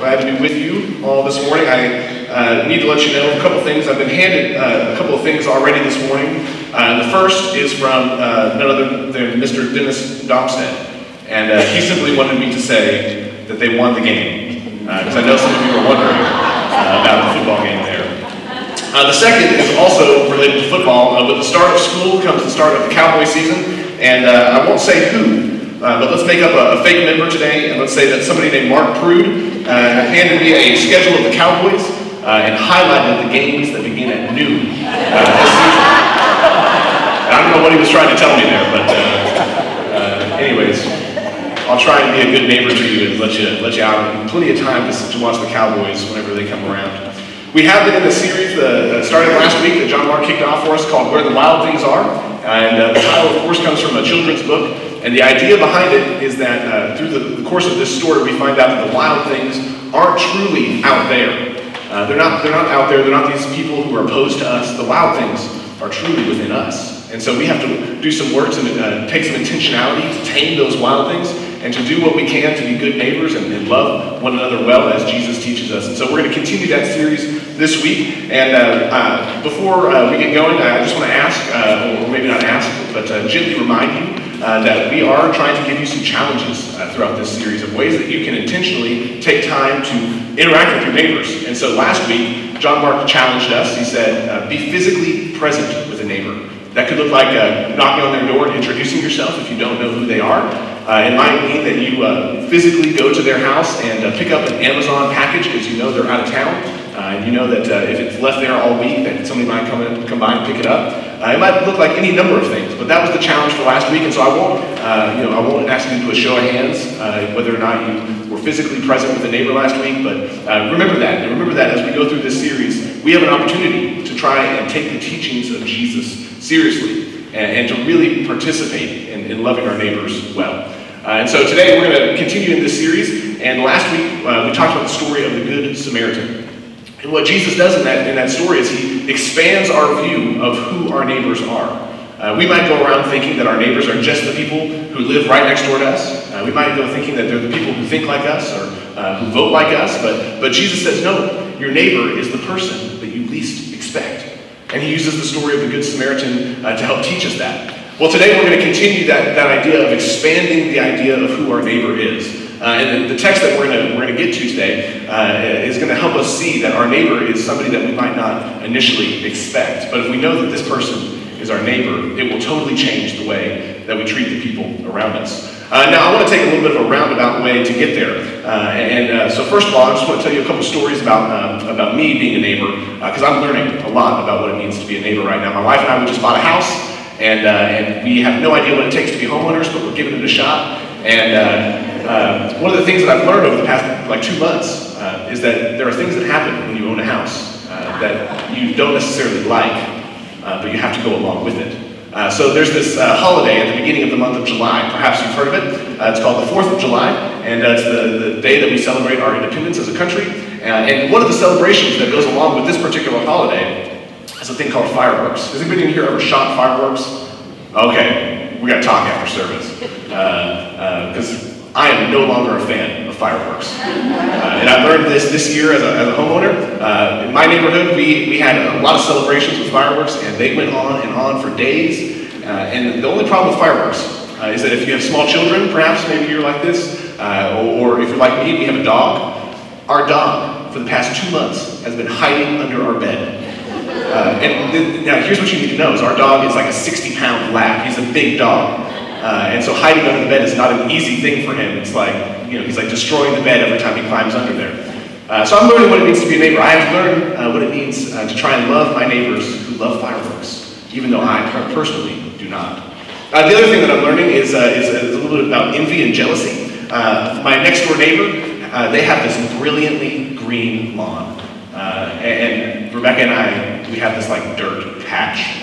Glad to be with you all this morning. I uh, need to let you know a couple things. I've been handed uh, a couple of things already this morning. Uh, the first is from uh, none other than Mr. Dennis Domstead. And uh, he simply wanted me to say that they won the game. Because I know some of you are wondering uh, about the football game there. the second is also related to football. with the start of school comes the start of the Cowboy season. And I won't say who, uh, but let's make up a, a, fake member today, and let's say that somebody named Mark Prude uh, handed me a schedule of the Cowboys uh, and highlighted the games that begin at noon uh. I don't know what he was trying to tell me there, but uh, uh, anyways, I'll try and be a good neighbor to you and let you let you out. Plenty of time to, to watch the Cowboys whenever they come around. We have been in a series uh, starting last week that John Mark kicked off for us called Where the Wild Things Are. And uh, the title, of course, comes from a children's book and the idea behind it is that uh, through the, the, course of this story, we find out that the wild things aren't truly out there. Uh, they're, not, they're not out there. They're not these people who are opposed to us. The wild things are truly within us. And so we have to do some work to uh, take some intentionality to tame those wild things and to do what we can to be good neighbors and, and love one another well as Jesus teaches us. And so we're going to continue that series this week. And uh, uh, before uh, we get going, I just want to ask, uh, or maybe not ask, but uh, gently remind you uh, that we are trying to give you some challenges uh, throughout this series of ways that you can intentionally take time to interact with your neighbors. And so last week, John Mark challenged us. He said, uh, be physically present with a neighbor. That could look like uh, knocking on their door and introducing yourself if you don't know who they are. Uh, it might mean that you uh, physically go to their house and pick up an Amazon package because you know they're out of town. and you know that if it's left there all week, that somebody might come, in, come by and pick it up. Uh, it might look like any number of things, but that was the challenge for last week, and so I won't, uh, you know, I won't ask you to do a show of hands uh, whether or not you were physically present with a neighbor last week. But uh, remember that, and remember that as we go through this series, we have an opportunity to try and take the teachings of Jesus seriously and, and to really participate in, in, loving our neighbors well. Uh, and so today we're going to continue in this series. And last week uh, we talked about the story of the Good Samaritan. And what Jesus does in that, in that story is he expands our view of who our neighbors are. Uh, we might go around thinking that our neighbors are just the people who live right next door to us. Uh, we might go thinking that they're the people who think like us or uh, who vote like us. But, but Jesus says, no, your neighbor is the person that you least. And he uses the story of the Good Samaritan uh, to help teach us that. Well, today we're going to continue that, that idea of expanding the idea of who our neighbor is. Uh, and the, text that we're going we're to get to today uh, is going to help us see that our neighbor is somebody that we might not initially expect. But if we know that this person is our neighbor, it will totally change the way that we treat the people around us. Uh, now, I want to take a little bit of a roundabout way to get there. Uh, and uh, so, first of all, I just want to tell you a couple stories about, uh, about me being a neighbor, because I'm learning a lot about what it means to be a neighbor right now. My wife and I, we just bought a house, and, and we have no idea what it takes to be homeowners, but we're giving it a shot. And uh, one of the things that I've learned over the past like two months uh, is that there are things that happen when you own a house uh, that you don't necessarily like, uh, but you have to go along with it. Uh, so there's this uh, holiday at the beginning of the month of July. Perhaps you've heard of it. Uh, it's called the 4th of July, and uh, it's the, the day that we celebrate our independence as a country. and one of the celebrations that goes along with this particular holiday is a thing called fireworks. Has anybody in here ever shot fireworks? Okay, we got to talk after service. Because I am no longer a fan fireworks. Uh, and I learned this this year as a, as a homeowner. Uh, in my neighborhood, we, we had a lot of celebrations with fireworks, and they went on and on for days. Uh, and the only problem with fireworks uh, is that if you have small children, perhaps maybe you're like this, uh, or, if you're like me, we have a dog. Our dog, for the past two months, has been hiding under our bed. Uh, and th- now here's what you need to know is our dog is like a 60 pound lab. He's a big dog. Uh, and so hiding under the bed is not an easy thing for him. It's like, you know, he's like destroying the bed every time he climbs under there. Uh, so I'm learning what it means to be a neighbor. I have to learn uh, what it means uh, to try and love my neighbors who love fireworks, even though I personally do not. Uh, the other thing that I'm learning is, uh, is, is, a little bit about envy and jealousy. my next door neighbor, they have this brilliantly green lawn. and Rebecca and I, we have this like dirt patch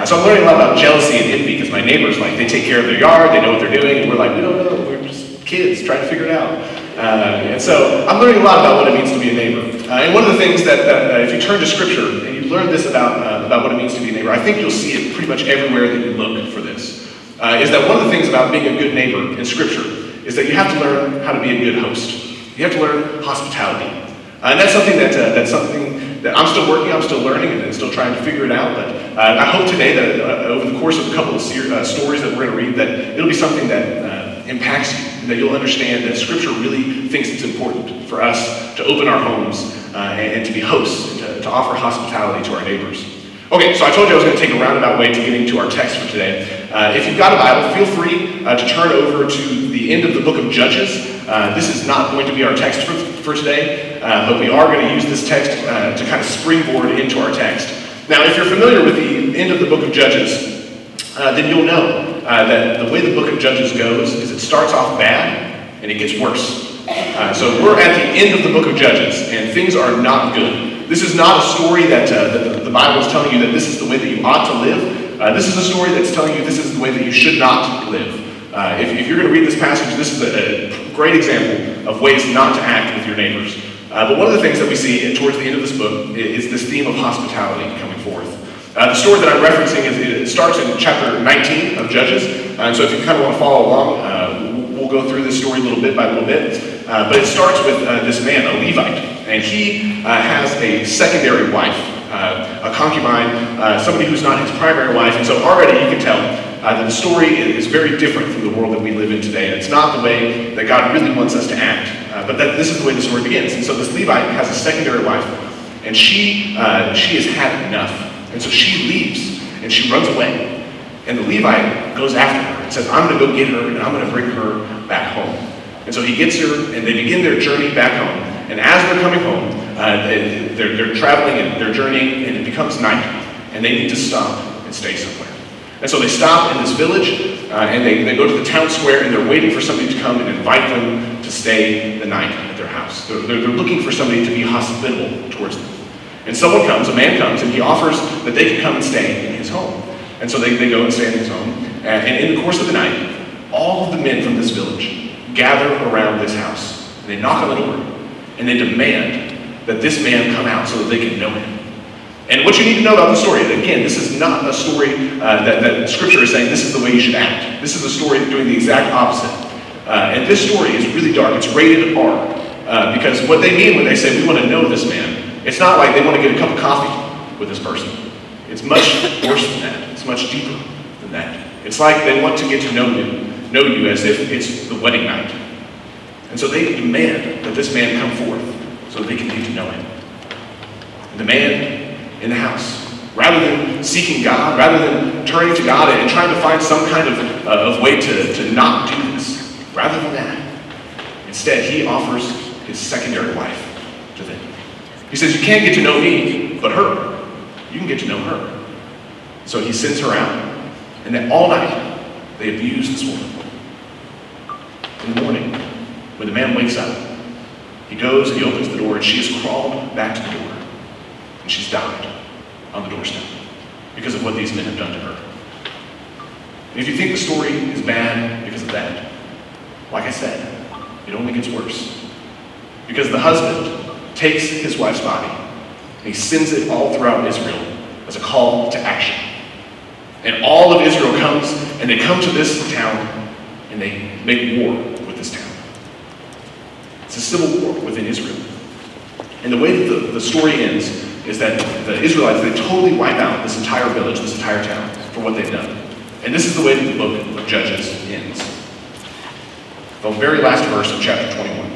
uh, so I'm learning a lot about jealousy and envy because my neighbors, like, they take care of their yard, they know what they're doing, and we're like, we don't know, we're just kids trying to figure it out. Uh, and so I'm learning a lot about what it means to be a neighbor. Uh, and one of the things that, that if you turn to Scripture and you learn this about, uh, about what it means to be a neighbor, I think you'll see it pretty much everywhere that you look for this. Uh, is that one of the things about being a good neighbor in Scripture is that you have to learn how to be a good host. You have to learn hospitality. And that's something that, that's something that I'm still working, I'm still learning, and still trying to figure it out. But uh, I hope today that uh, over the course of a couple of ser- uh, stories that we're going to read, that it'll be something that uh, impacts you, that you'll understand that Scripture really thinks it's important for us to open our homes and, and, to be hosts, and to, to offer hospitality to our neighbors. Okay, so I told you I was going to take a roundabout way to getting to our text for today. Uh, if you've got a Bible, feel free uh, to turn over to the end of the book of Judges. Uh, this is not going to be our text for, for today, uh, but we are going to use this text uh, to kind of springboard into our text. Now, if you're familiar with the end of the book of Judges, uh, then you'll know that the way the book of Judges goes is it starts off bad and it gets worse. so we're at the end of the book of Judges, and things are not good. This is not a story that, that the, the Bible is telling you that this is the way that you ought to live. Uh, this is a story that's telling you this is the way that you should not live. Uh, if, if, you're going to read this passage, this is a, a, great example of ways not to act with your neighbors. Uh, but one of the things that we see towards the end of this book is, is this theme of hospitality coming forth. Uh, the story that I'm referencing is it starts in chapter 19 of Judges. Uh, and so if you kind of want to follow along, uh, we'll go through this story a little bit by little bit. but it starts with this man, a Levite, and he has a secondary wife uh, a concubine, uh, somebody who's not his primary wife. And so already you can tell uh, that the story is very different from the world that we live in today. And it's not the way that God really wants us to act. Uh, but that, this is the way the story begins. And so this Levite has a secondary wife, and she, uh, she has had enough. And so she leaves, and she runs away. And the Levite goes after her and says, I'm going to go get her, and I'm going to bring her back home. And so he gets her, and they begin their journey back home. And as they're coming home, uh, they're, they're traveling and they're journeying, and it becomes night, and they need to stop and stay somewhere. And so they stop in this village, uh, and they, they go to the town square, and they're waiting for somebody to come and invite them to stay the night at their house. They're, they're, they're looking for somebody to be hospitable towards them. And someone comes, a man comes, and he offers that they can come and stay in his home. And so they, they go and stay in his home. And, and in the course of the night, all of the men from this village gather around this house. And they knock on the door, and they demand that this man come out so that they can know him. And what you need to know about the story, is again, this is not a story uh, that, that Scripture is saying this is the way you should act. This is a story doing the exact opposite. Uh, and this story is really dark. It's rated R. Uh, because what they mean when they say we want to know this man, it's not like they want to get a cup of coffee with this person. It's much worse than that. It's much deeper than that. It's like they want to get to know you, know you as if it's the wedding night. And so they demand that this man come forth so they can get to know him. The man in the house, rather than seeking God, rather than turning to God and trying to find some kind of, uh, of way to, to not do this, rather than that, instead he offers his secondary wife to them. He says, You can't get to know me, but her. You can get to know her. So he sends her out, and then all night they abuse this woman. In the morning, when the man wakes up, he goes and he opens the door, and she has crawled back to the door. And she's died on the doorstep because of what these men have done to her. And if you think the story is bad because of that, like I said, it only gets worse. Because the husband takes his wife's body and he sends it all throughout Israel as a call to action. And all of Israel comes and they come to this town and they make war civil war within Israel. And the way that the, the story ends is that the Israelites, they totally wipe out this entire village, this entire town, for what they've done. And this is the way that the book of Judges ends. The very last verse of chapter 21.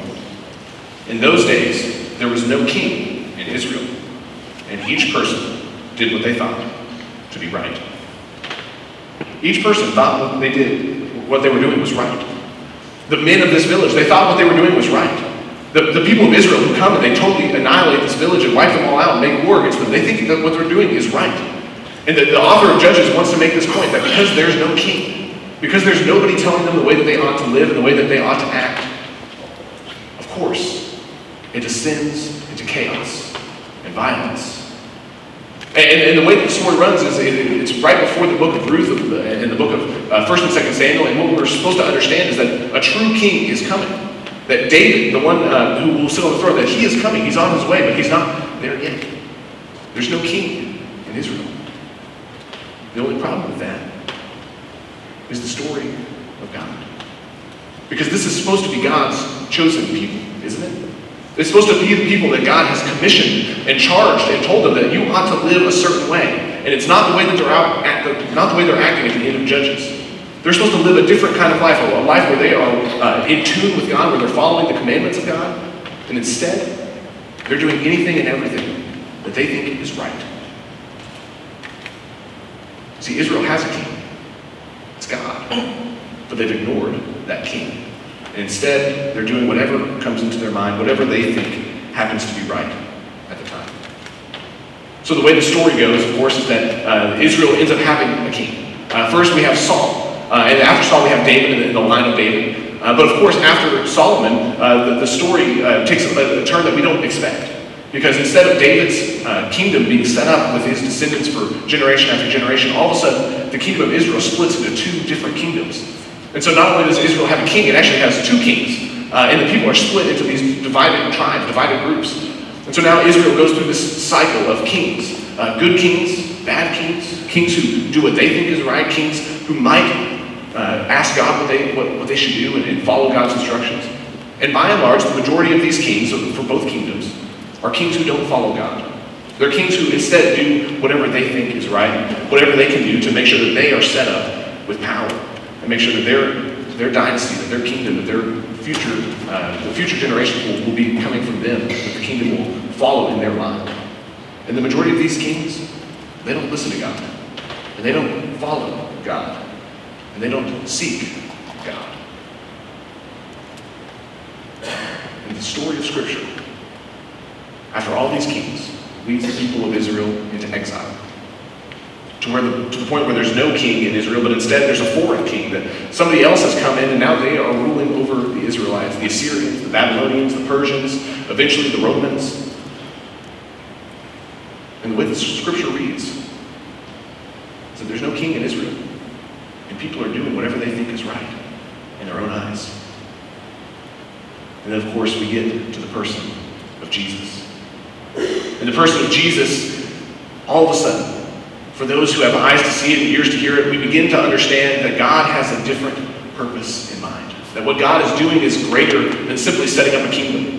In those days, there was no king in Israel, and each person did what they thought to be right. Each person thought what they did, what they were doing was right. The men of this village, they thought what they were doing was right. The, the people of Israel who come and they totally annihilate this village and wipe them all out and make war against them, they think that what they're doing is right. And the, the author of Judges wants to make this point that because there's no king, because there's nobody telling them the way that they ought to live and the way that they ought to act, of course, it descends into chaos and violence and, and, the way that the story runs is it, it's right before the book of Ruth and the book of uh, 1st and 2nd Samuel. And what we're supposed to understand is that a true king is coming. That David, the one uh, who will sit on the throne, that he is coming. He's on his way, but he's not there yet. There's no king in Israel. The only problem with that is the story of God. Because this is supposed to be God's chosen people, isn't it? It's supposed to be the people that God has commissioned and charged and told them that you ought to live a certain way. And it's not the way that they're out at the, not the way they're acting at the end of Judges. They're supposed to live a different kind of life, a life where they are uh, in tune with God, where they're following the commandments of God. And instead, they're doing anything and everything that they think is right. See, Israel has a king. It's God. But they've ignored that king. And instead, they're doing whatever comes into their mind, whatever they think happens to be right at the time. So the way the story goes, of course, is that uh, Israel ends up having a king. Uh, first, we have Saul. Uh, and after Saul, we have David in the, line of David. Uh, but of course, after Solomon, uh, the, the, story uh, takes a, a turn that we don't expect. Because instead of David's uh, kingdom being set up with his descendants for generation after generation, all of a sudden the kingdom of Israel splits into two different kingdoms. And so not only does Israel have a king, it actually has two kings. And the people are split into these divided tribes, divided groups. And so now Israel goes through this cycle of kings uh, good kings, bad kings, kings who do what they think is right, kings who might uh, ask God what they, what, what they should do and, and follow God's instructions. And by and large, the majority of these kings, for both kingdoms, are kings who don't follow God. They're kings who instead do whatever they think is right, whatever they can do to make sure that they are set up with power and make sure that their, their dynasty, that their kingdom, that their future, uh, the future generations will, will be coming from them, that the kingdom will follow in their line. And the majority of these kings, they don't listen to God, and they don't follow God, and they don't seek God. And the story of Scripture after all these kings, leads the people of Israel into exile. To, where the, to the point where there's no king in Israel, but instead there's a foreign king that somebody else has come in and now they are ruling over the Israelites, the Assyrians, the Babylonians, the Persians, eventually the Romans. And the way the scripture reads is that there's no king in Israel. And people are doing whatever they think is right in their own eyes. And then, of course, we get to the person of Jesus. And the person of Jesus, all of a sudden, for those who have eyes to see it and ears to hear it, we begin to understand that God has a different purpose in mind. That what God is doing is greater than simply setting up a kingdom.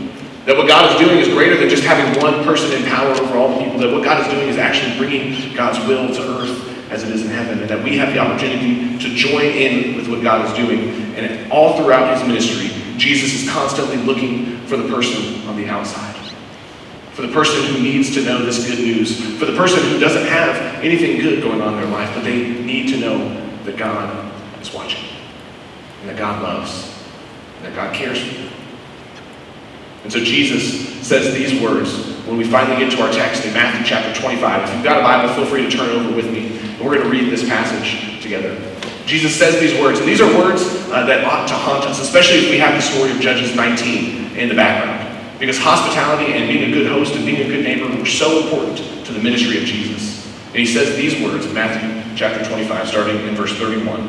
That what God is doing is greater than just having one person in power over all people. That what God is doing is actually bringing God's will to earth as it is in heaven. And that we have the opportunity to join in with what God is doing. And all throughout his ministry, Jesus is constantly looking for the person on the outside for the person who needs to know this good news, for the person who doesn't have anything good going on in their life, but they need to know that God is watching, and that God loves, and that God cares for them. And so Jesus says these words when we finally get to our text in Matthew chapter 25. If you've got a Bible, feel free to turn over with me, and we're going to read this passage together. Jesus says these words, and these are words uh, that ought to haunt us, especially if we have the story of Judges 19 in the background. Because hospitality and being a good host and being a good neighbor were so important to the ministry of Jesus. And he says these words in Matthew chapter 25, starting in verse 31.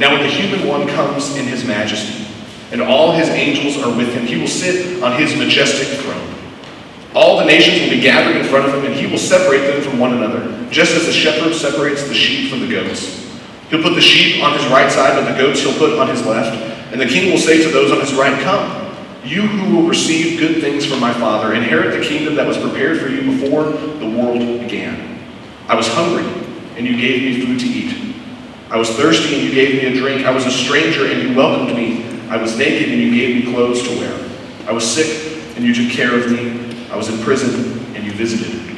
Now when the human one comes in his majesty, and all his angels are with him, he will sit on his majestic throne. All the nations will be gathered in front of him, and he will separate them from one another, just as the shepherd separates the sheep from the goats. He'll put the sheep on his right side, but the goats he'll put on his left. And the king will say to those on his right, Come. You who will receive good things from my Father, inherit the kingdom that was prepared for you before the world began. I was hungry, and you gave me food to eat. I was thirsty, and you gave me a drink. I was a stranger, and you welcomed me. I was naked, and you gave me clothes to wear. I was sick, and you took care of me. I was in prison, and you visited me.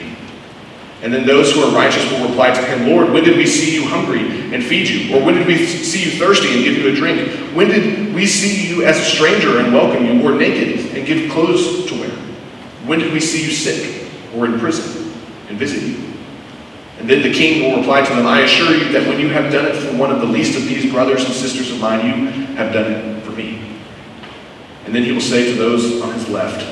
And then those who are righteous will reply to him, Lord, when did we see you hungry and feed you? Or when did we see you thirsty and give you a drink? When did we see you as a stranger and welcome you, or naked and give clothes to wear? When did we see you sick or in prison and visit you? And then the king will reply to them, I assure you that when you have done it for one of the least of these brothers and sisters of mine, you have done it. And then he will say to those on his left,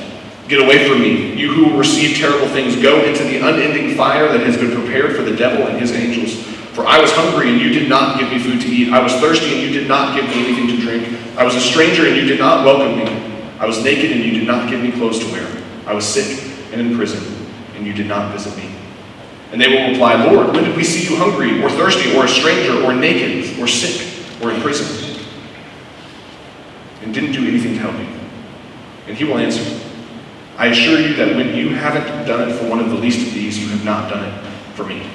Get away from me, you who will receive terrible things. Go into the unending fire that has been prepared for the devil and his angels. For I was hungry, and you did not give me food to eat. I was thirsty, and you did not give me anything to drink. I was a stranger, and you did not welcome me. I was naked, and you did not give me clothes to wear. I was sick and in prison, and you did not visit me. And they will reply, Lord, when did we see you hungry, or thirsty, or a stranger, or naked, or sick, or in prison? And didn't do anything to help you. And he will answer, I assure you that when you haven't done it for one of the least of these, you have not done it for me.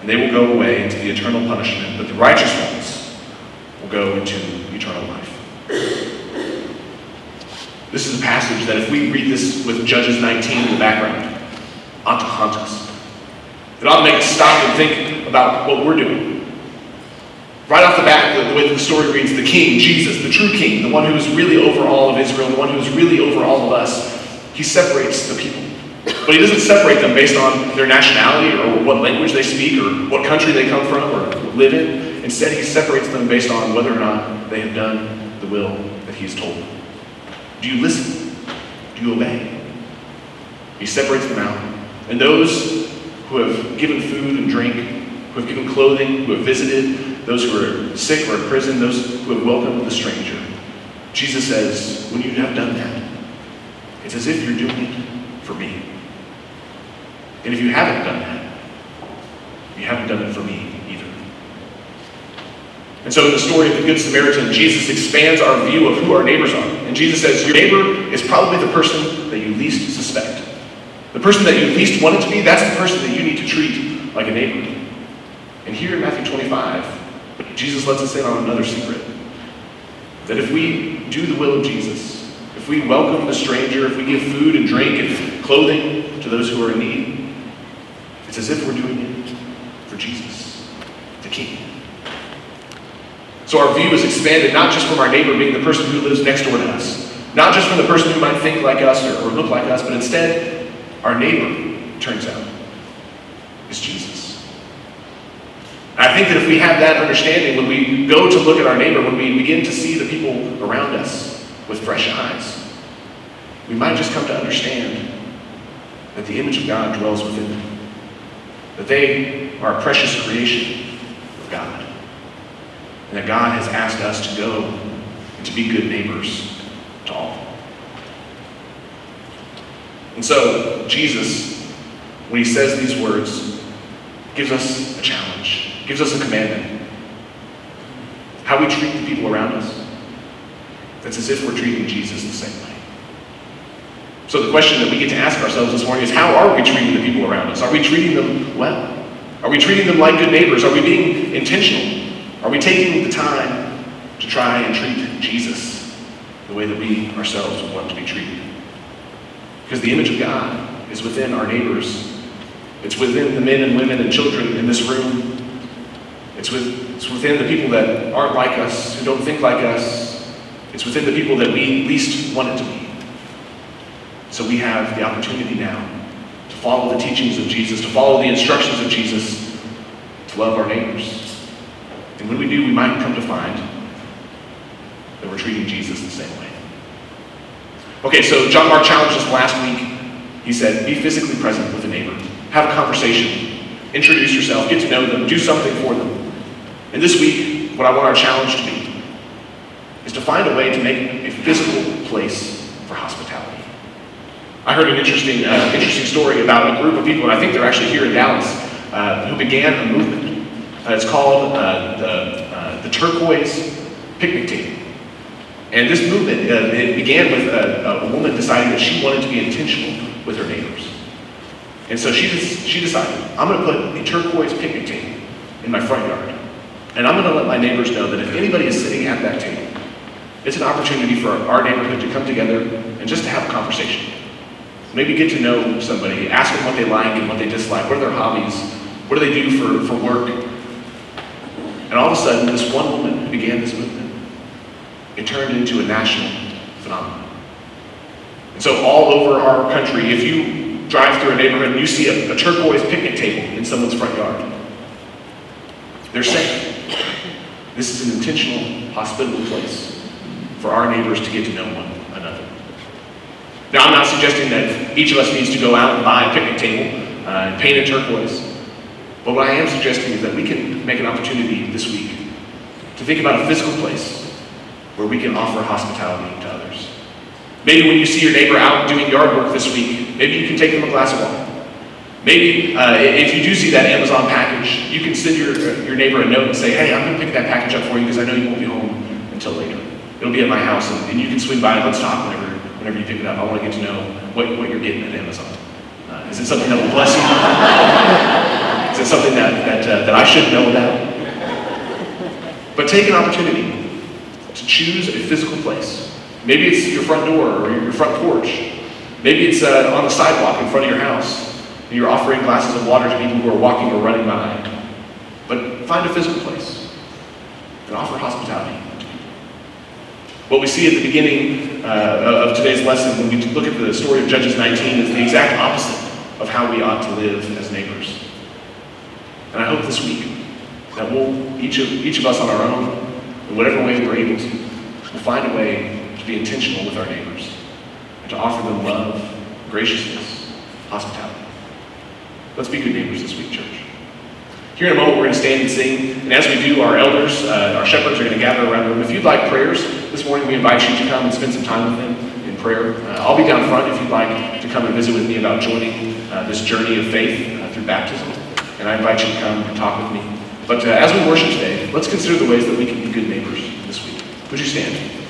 And they will go away into the eternal punishment, but the righteous ones will go into eternal life. This is a passage that if we read this with Judges 19 in the background, ought to haunt us. It ought to make us stop and think about what we're doing. Right off the bat, the, the way the story reads, the king, Jesus, the true king, the one who is really over all of Israel, the one who is really over all of us, he separates the people. But he doesn't separate them based on their nationality or what language they speak or what country they come from or live in. Instead, he separates them based on whether or not they have done the will that he's told them. Do you listen? Do you obey? He separates them out. And those who have given food and drink, who have given clothing, who have visited, those who are sick or in prison, those who have welcomed the stranger, Jesus says, when you have done that, it's as if you're doing it for me. And if you haven't done that, you haven't done it for me either. And so in the story of the Good Samaritan, Jesus expands our view of who our neighbors are. And Jesus says, Your neighbor is probably the person that you least suspect. The person that you least want it to be, that's the person that you need to treat like a neighbor. And here in Matthew 25, Jesus lets us in on another secret. That if we do the will of Jesus, if we welcome the stranger, if we give food and drink and clothing to those who are in need, it's as if we're doing it for Jesus, the King. So our view is expanded not just from our neighbor being the person who lives next door to us, not just from the person who might think like us or, or look like us, but instead, our neighbor, turns out, is Jesus. I think that if we have that understanding, when we go to look at our neighbor, when we begin to see the people around us, with fresh eyes, we might just come to understand that the image of God dwells within them, that they are a precious creation of God, and that God has asked us to go and to be good neighbors to all. And so, Jesus, when he says these words, gives us a challenge, gives us a commandment. How we treat the people around us, that's as if we're treating Jesus the same way. So the question that we get to ask ourselves this morning is how are we treating the people around us? Are we treating them well? Are we treating them like good neighbors? Are we being intentional? Are we taking the time to try and treat Jesus the way that we ourselves would want to be treated? Because the image of God is within our neighbors. It's within the men and women and children in this room. It's, with, it's within the people that aren't like us, who don't think like us, it's within the people that we least want it to be. So we have the opportunity now to follow the teachings of Jesus, to follow the instructions of Jesus, to love our neighbors. And when we do, we might come to find that we're treating Jesus the same way. Okay, so John Mark challenged us last week. He said, be physically present with a neighbor. Have a conversation. Introduce yourself. Get to know them. Do something for them. And this week, what I want our challenge to be is to find a way to make a physical place for hospitality. I heard an interesting, uh, interesting story about a group of people, and I think they're actually here in Dallas, uh, who began a movement. Uh, it's called uh, the, uh, the Turquoise Picnic Table. And this movement, uh, it began with a, a, woman deciding that she wanted to be intentional with her neighbors. And so she, she decided, I'm going to put a turquoise picnic table in my front yard. And I'm going to let my neighbors know that if anybody is sitting at that table, it's an opportunity for our neighborhood to come together and just to have a conversation. Maybe get to know somebody, ask them what they like and what they dislike, what are their hobbies, what do they do for, for work. And all of a sudden, this one woman who began this movement. It turned into a national phenomenon. And so all over our country, if you drive through a neighborhood and you see a, a turquoise picnic table in someone's front yard, they're saying, this is an intentional, hospitable place for our neighbors to get to know one another. Now, I'm not suggesting that each of us needs to go out and buy a picnic table uh, and paint it turquoise. But what I am suggesting is that we can make an opportunity this week to think about a physical place where we can offer hospitality to others. Maybe when you see your neighbor out doing yard work this week, maybe you can take them a glass of water. Maybe uh, if you do see that Amazon package, you can send your, your neighbor a note and say, hey, I'm going to pick that package up for you because I know you won't be home until later. It'll be at my house, and, and you can swing by and let's talk whenever, whenever you pick it up. I want to get to know what, what you're getting at Amazon. Uh, is it something that will bless you? is it something that, that, uh, that I should know about? But take an opportunity to choose a physical place. Maybe it's your front door or your front porch. Maybe it's uh, on the sidewalk in front of your house, and you're offering glasses of water to people who are walking or running by. But find a physical place and offer hospitality. What we see at the beginning uh, of today's lesson, when we look at the story of Judges 19, is the exact opposite of how we ought to live as neighbors. And I hope this week that we'll, each of, each of us on our own, in whatever way we're able to, will find a way to be intentional with our neighbors and to offer them love, graciousness, hospitality. Let's be good neighbors this week, church. Here in a moment, we're going to stand and sing. And as we do, our elders, uh, our shepherds are going to gather around the room. If you'd like prayers this morning, we invite you to come and spend some time with them in prayer. Uh, I'll be down front if you'd like to come and visit with me about joining uh, this journey of faith uh, through baptism. And I invite you to come and talk with me. But uh, as we worship today, let's consider the ways that we can be good neighbors this week. Would you stand?